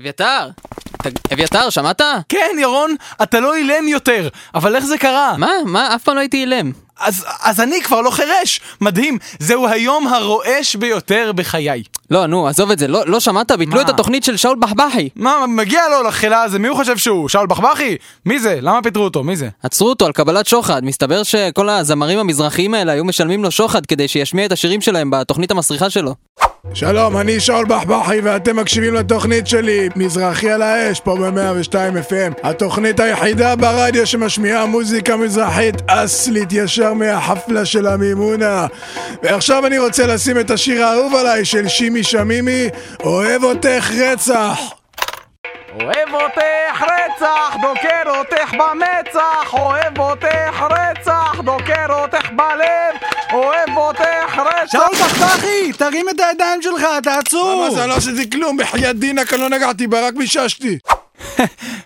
אביתר! אביתר, שמעת? כן, ירון, אתה לא אילם יותר, אבל איך זה קרה? מה? מה? אף פעם לא הייתי אילם. אז, אז אני כבר לא חירש! מדהים, זהו היום הרועש ביותר בחיי. לא, נו, עזוב את זה, לא, לא שמעת? ביטלו? את התוכנית של שאול בחבחי. מה, מגיע לו לחילה הזה, מי הוא חושב שהוא? שאול בחבחי? מי זה? למה פיטרו אותו? מי זה? עצרו אותו על קבלת שוחד. מסתבר שכל הזמרים המזרחיים האלה היו משלמים לו שוחד כדי שישמיע את השירים שלהם בתוכנית המסריחה שלו. שלום, אני שאול בחבחי ואתם מקשיבים לתוכנית שלי, מזרחי על האש, פה ב-102 FM. התוכנית היחידה ברדיו שמשמיעה מוזיקה מזרחית אסלית ישר מהחפלה של המימונה. ועכשיו אני רוצה לשים את השיר האהוב עליי של שימי שמימי, אוהב אותך רצח. אוהב אותך רצח, דוקר אותך במצח, אוהב אותך רצח, דוקר אותך בלב, אוהב אותך רצח. שאול בחבחי, תרים את הידיים שלך, תעצור! מה זה, אני לא עשיתי כלום, בחייאת דינק, אני לא נגעתי בה, רק מיששתי.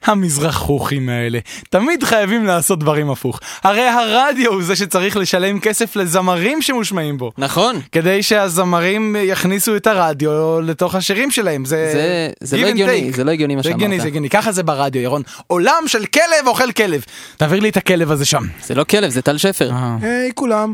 המזרחוכים האלה, תמיד חייבים לעשות דברים הפוך. הרי הרדיו הוא זה שצריך לשלם כסף לזמרים שמושמעים בו. נכון. כדי שהזמרים יכניסו את הרדיו לתוך השירים שלהם, זה... זה, זה לא הגיוני, take. זה לא הגיוני מה זה שאמרת. הגיוני, זה הגיוני, ככה זה ברדיו, ירון. עולם של כלב אוכל כלב. תעביר לי את הכלב הזה שם. זה לא כלב, זה טל שפר. היי כולם.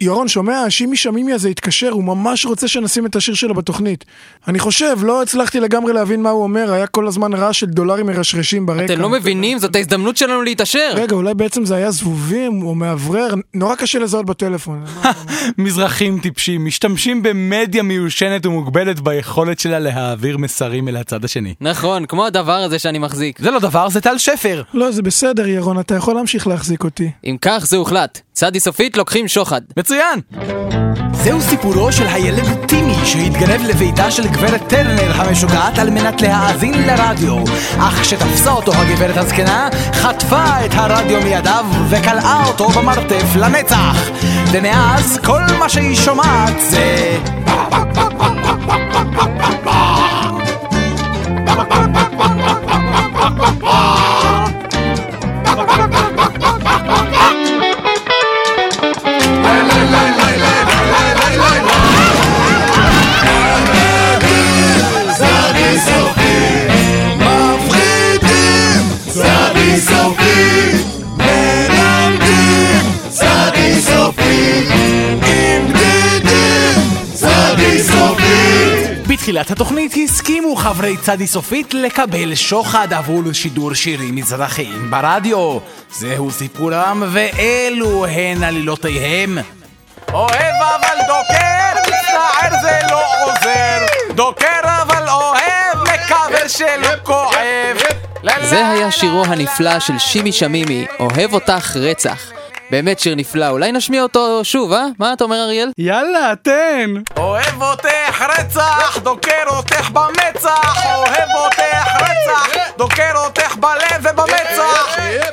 ירון, שומע? שימי שמימי הזה התקשר, הוא ממש רוצה שנשים את השיר שלו בתוכנית. אני חושב, לא הצלחתי לגמרי להבין מה הוא אומר, היה כל הזמן רעש של דולרים מרשרשים ברקע. אתם לא מבינים? זאת ההזדמנות שלנו להתעשר. רגע, אולי בעצם זה היה זבובים או מאוורר, נורא קשה לזהות בטלפון. מזרחים טיפשים משתמשים במדיה מיושנת ומוגבלת ביכולת שלה להעביר מסרים אל הצד השני. נכון, כמו הדבר הזה שאני מחזיק. זה לא דבר, זה טל שפר. לא, זה בסדר, ירון, אתה יכול להמשיך להחזיק אותי. אם כך, זה הוחלט. צדי סופית לוקחים שוחד. מצוין! זהו סיפורו של הילד טימי שהתגנב לביתה של גברת טרנר המשוגעת על מנת להאזין לרדיו אך כשתפסה אותו הגברת הזקנה חטפה את הרדיו מידיו וכלאה אותו במרתף לנצח. ומאז כל מה שהיא שומעת זה... בתחילת התוכנית הסכימו חברי צדי סופית לקבל שוחד עבור שידור שירים מזרחיים ברדיו. זהו סיפורם ואלו הן עלילותיהם. אוהב אבל דוקר, מצטער זה לא עוזר. דוקר אבל אוהב, מקווה שלא כואב. זה היה שירו הנפלא של שימי שמימי, אוהב אותך רצח. באמת שיר נפלא, אולי נשמיע אותו שוב, אה? מה אתה אומר אריאל? יאללה, תן! אוהב אותך רצח, דוקר אותך במצח, אוהב אותך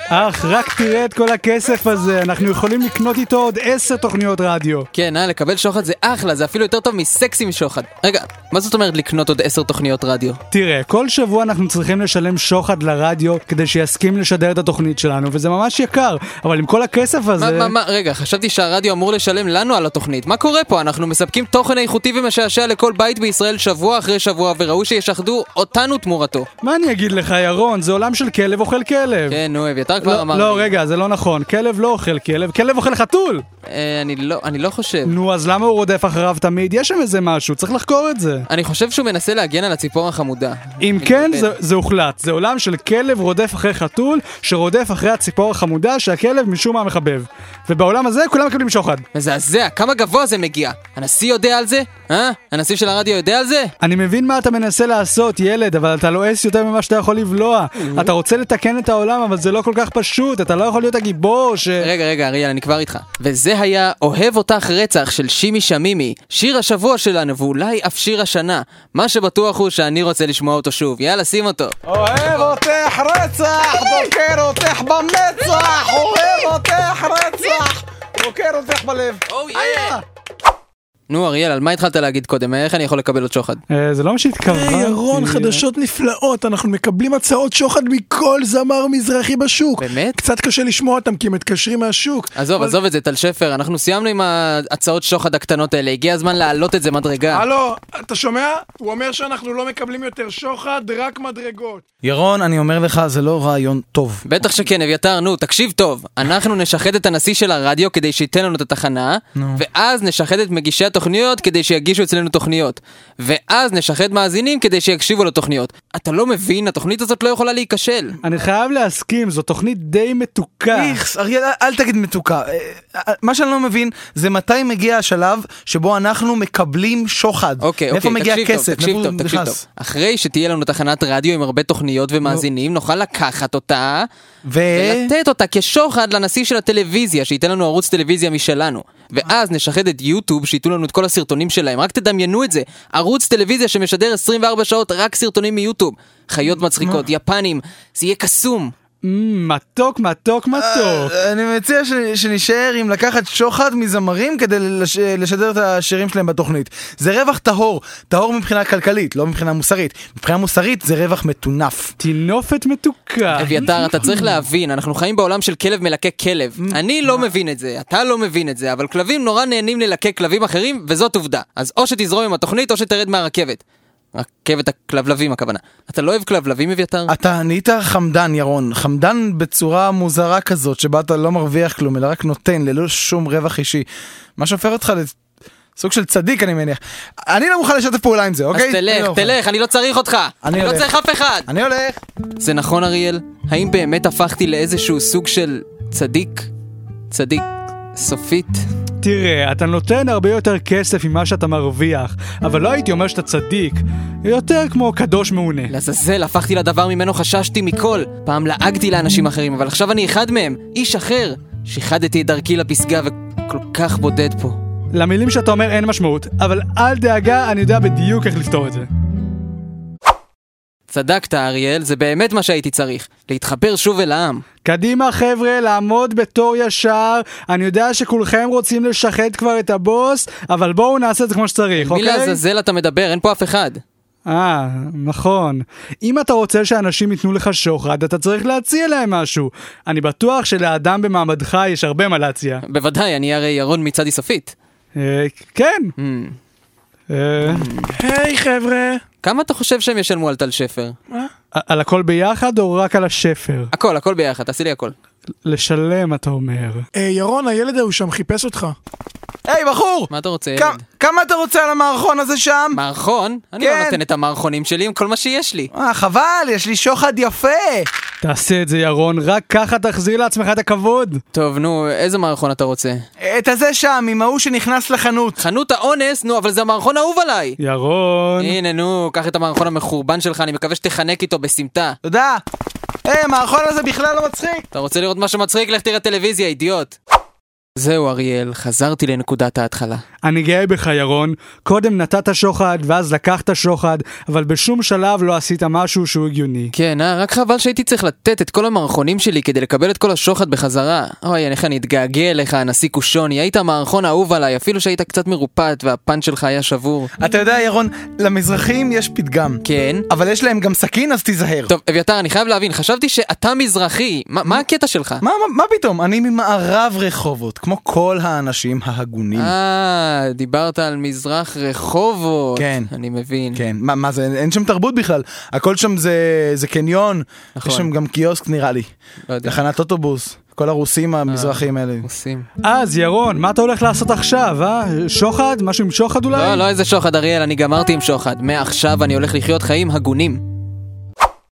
אך, רק תראה את כל הכסף הזה, אנחנו יכולים לקנות איתו עוד עשר תוכניות רדיו. כן, אה, לקבל שוחד זה אחלה, זה אפילו יותר טוב מסקס עם שוחד. רגע, מה זאת אומרת לקנות עוד עשר תוכניות רדיו? תראה, כל שבוע אנחנו צריכים לשלם שוחד לרדיו כדי שיסכים לשדר את התוכנית שלנו, וזה ממש יקר, אבל עם כל הכסף מה, הזה... מה, מה, רגע, חשבתי שהרדיו אמור לשלם לנו על התוכנית. מה קורה פה? אנחנו מספקים תוכן איכותי ומשעשע לכל בית בישראל שבוע אחרי שבוע, וראוי שישחדו אותנו תמורתו. מה אני אגיד לך, ירון? זה עולם של כלב אוכל כלב. כן, נו, אביתר כבר לא, אמר לא. רגע, זה לא נכון. כלב לא אוכל כלב, כלב אוכל חתול! אה, אני לא, אני לא חושב. נו, אז למה הוא רודף אחריו תמיד? יש שם איזה משהו, צריך לחקור את זה. אני חושב שהוא מנסה להגן על הציפור החמודה. אם כן. זה, זה הוחלט. זה עולם של כלב רודף אחרי חתול, שרודף אחרי הציפור החמודה שהכלב משום מה מחבב. ובעולם הזה כולם מקבלים שוחד. מזעזע, כמה גבוה זה מגיע? הנשיא יודע על זה? אה? הנשיא של הרדיו יודע על זה? אני מבין מה אתה מנסה לעשות, ילד, אבל אתה לועס יותר ממה שאתה יכול לבלוע. אתה רוצה לתקן את העולם, אבל זה לא כל כך פשוט. אתה לא יכול להיות הגיבור ש... רגע, רגע, אריאל, אני כבר איתך. וזה היה אוהב אותך רצח של שימי שמימי, שיר השבוע שלנו, ואולי אף שיר השנה. מה שבטוח הוא שאני רוצה לשמוע אותו שוב. יאללה, שים אותו. אוהב אותך רצח, דוקר אותך במצח, אוהב אותך רצח, דוקר אותך בלב. Oh, נו, אריאל, על מה התחלת להגיד קודם? איך אני יכול לקבל עוד שוחד? אה, זה לא מה שהתכוונתי. היי ירון, חדשות נפלאות, אנחנו מקבלים הצעות שוחד מכל זמר מזרחי בשוק. באמת? קצת קשה לשמוע אותם כי הם מתקשרים מהשוק. עזוב, עזוב את זה, טל שפר, אנחנו סיימנו עם ההצעות שוחד הקטנות האלה, הגיע הזמן להעלות את זה מדרגה. הלו, אתה שומע? הוא אומר שאנחנו לא מקבלים יותר שוחד, רק מדרגות. ירון, אני אומר לך, זה לא רעיון טוב. בטח שכן, אביתר, נו, תקשיב טוב. אנחנו נשחד את הנשיא של הרדיו כדי שייתן לנו את התחנה, ואז נשחד את מגישי התוכניות כדי שיגישו אצלנו תוכניות. ואז נשחד מאזינים כדי שיקשיבו לתוכניות. אתה לא מבין, התוכנית הזאת לא יכולה להיכשל. אני חייב להסכים, זו תוכנית די מתוקה. איכס, אריאל, אל- תגיד מתוקה. אה, אה, מה שאני לא מבין, זה מתי מגיע השלב שבו אנחנו מקבלים שוחד. אוקיי, אוקיי, מגיע תקשיב טוב, הכסף? תקשיב טוב, תקשיב נכנס? טוב. אחרי שתהיה לנו תחנת רדיו עם הרבה תוכניות ומאזינים, נוכל לקחת אותה ו... ולתת אותה כשוחד לנשיא של הטלוויזיה, שייתן לנו ערוץ טלוויזיה משלנו. ואז נשחד את יוטיוב, שייתנו לנו את כל הסרטונים שלהם. רק תדמיינו את זה. ערוץ טלוויזיה שמשדר 24 שעות רק סרטונים מיוטיוב. חיות מצחיקות, יפנים, זה יהיה קסום. מתוק, מתוק, מתוק. אה, אני מציע ש- שנישאר עם לקחת שוחד מזמרים כדי לש- לשדר את השירים שלהם בתוכנית. זה רווח טהור, טהור מבחינה כלכלית, לא מבחינה מוסרית. מבחינה מוסרית זה רווח מטונף. טינופת מתוקה. אביתר, אתה צריך להבין, אנחנו חיים בעולם של כלב מלקק כלב. אני לא מבין את זה, אתה לא מבין את זה, אבל כלבים נורא נהנים ללקק כלבים אחרים, וזאת עובדה. אז או שתזרום עם התוכנית, או שתרד מהרכבת. רכבת הכלבלבים הכוונה. אתה לא אוהב כלבלבים, אביתר? אתה נהיית חמדן, ירון. חמדן בצורה מוזרה כזאת, שבה אתה לא מרוויח כלום, אלא רק נותן, ללא שום רווח אישי. מה שהופך אותך לסוג של צדיק, אני מניח. אני לא מוכן לשתף פעולה עם זה, אז אוקיי? אני תלך, לא מוכן. תלך, אני לא צריך אותך! אני אני לא. צריך אף אחד! אני הולך. זה נכון, אריאל? האם באמת הפכתי לאיזשהו סוג של צדיק? צדיק סופית? תראה, אתה נותן הרבה יותר כסף ממה שאתה מרוויח, אבל לא הייתי אומר שאתה צדיק. יותר כמו קדוש מעונה. לעזאזל, הפכתי לדבר ממנו חששתי מכל. פעם לעגתי לאנשים אחרים, אבל עכשיו אני אחד מהם, איש אחר. שיחדתי את דרכי לפסגה וכל כך בודד פה. למילים שאתה אומר אין משמעות, אבל אל דאגה, אני יודע בדיוק איך לפתור את זה. צדקת, אריאל, זה באמת מה שהייתי צריך. להתחבר שוב אל העם. קדימה חבר'ה, לעמוד בתור ישר, אני יודע שכולכם רוצים לשחד כבר את הבוס, אבל בואו נעשה את זה כמו שצריך, מי אוקיי? לעזאזל אתה מדבר? אין פה אף אחד. אה, נכון. אם אתה רוצה שאנשים ייתנו לך שוחד, אתה צריך להציע להם משהו. אני בטוח שלאדם במעמדך יש הרבה מה להציע. בוודאי, אני הרי ירון מצדי סופית. אה, כן. Hmm. אה, היי חבר'ה. כמה אתה חושב שהם ישלמו על טל שפר? על הכל ביחד או רק על השפר? הכל, הכל ביחד, תעשי לי הכל. לשלם, אתה אומר. אה, ירון, הילד ההוא שם חיפש אותך. היי, בחור! מה אתה רוצה, ילד? כמה אתה רוצה על המערכון הזה שם? מערכון? אני לא כן. נותן את המערכונים שלי עם כל מה שיש לי. אה, חבל, יש לי שוחד יפה. תעשה את זה, ירון, רק ככה תחזיר לעצמך את הכבוד. טוב, נו, איזה מערכון אתה רוצה? את הזה שם, עם ההוא שנכנס לחנות. חנות האונס? נו, אבל זה המערכון האהוב עליי! ירון. הנה, נו, קח את המערכון המחורבן שלך, אני מקווה שתחנק איתו בסמטה. תודה. היי, המערכון הזה בכלל לא מצחיק. אתה רוצה לראות משהו מצחיק? לך תראה טלוויזיה, אידיוט. זהו, אריאל, חזרתי לנקודת ההתחלה. אני גאה בך, ירון. קודם נתת שוחד, ואז לקחת שוחד, אבל בשום שלב לא עשית משהו שהוא הגיוני. כן, אה, רק חבל שהייתי צריך לתת את כל המערכונים שלי כדי לקבל את כל השוחד בחזרה. אוי, איך אני אתגעגע אליך, הנשיא קושוני, היית המערכון האהוב עליי, אפילו שהיית קצת מרופט והפן שלך היה שבור. אתה יודע, ירון, למזרחים יש פתגם. כן. אבל יש להם גם סכין, אז תיזהר. טוב, אביתר, אני חייב להבין, חשבתי שאתה מזרחי, מה, מה הקטע שלך? מה, מה, מה פתאום? אני ממערב רחובות, כמו כל האנשים ההגונים. אה, דיברת על מזרח רחובות. כן. אני מבין. כן, מה, מה זה, אין שם תרבות בכלל. הכל שם זה, זה קניון, נכון. יש שם גם קיוסק נראה לי. לא יודע. תחנת אוטובוס, כל הרוסים המזרחים האלה. עושים. אז, ירון, מה אתה הולך לעשות עכשיו, אה? שוחד? משהו עם שוחד אולי? לא, לא איזה שוחד, אריאל, אני גמרתי עם שוחד. מעכשיו אני הולך לחיות חיים הגונים.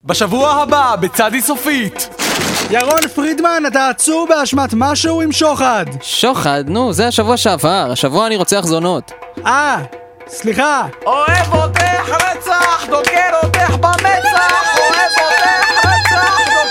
בשבוע הבא, בצדי סופית. ירון פרידמן, אתה עצור באשמת משהו עם שוחד. שוחד? נו, זה השבוע שעבר. השבוע אני רוצח זונות. אה, סליחה. אוהב אותך רצח, דוקר אותך במצח, אוהב אותך רצח, דוקר...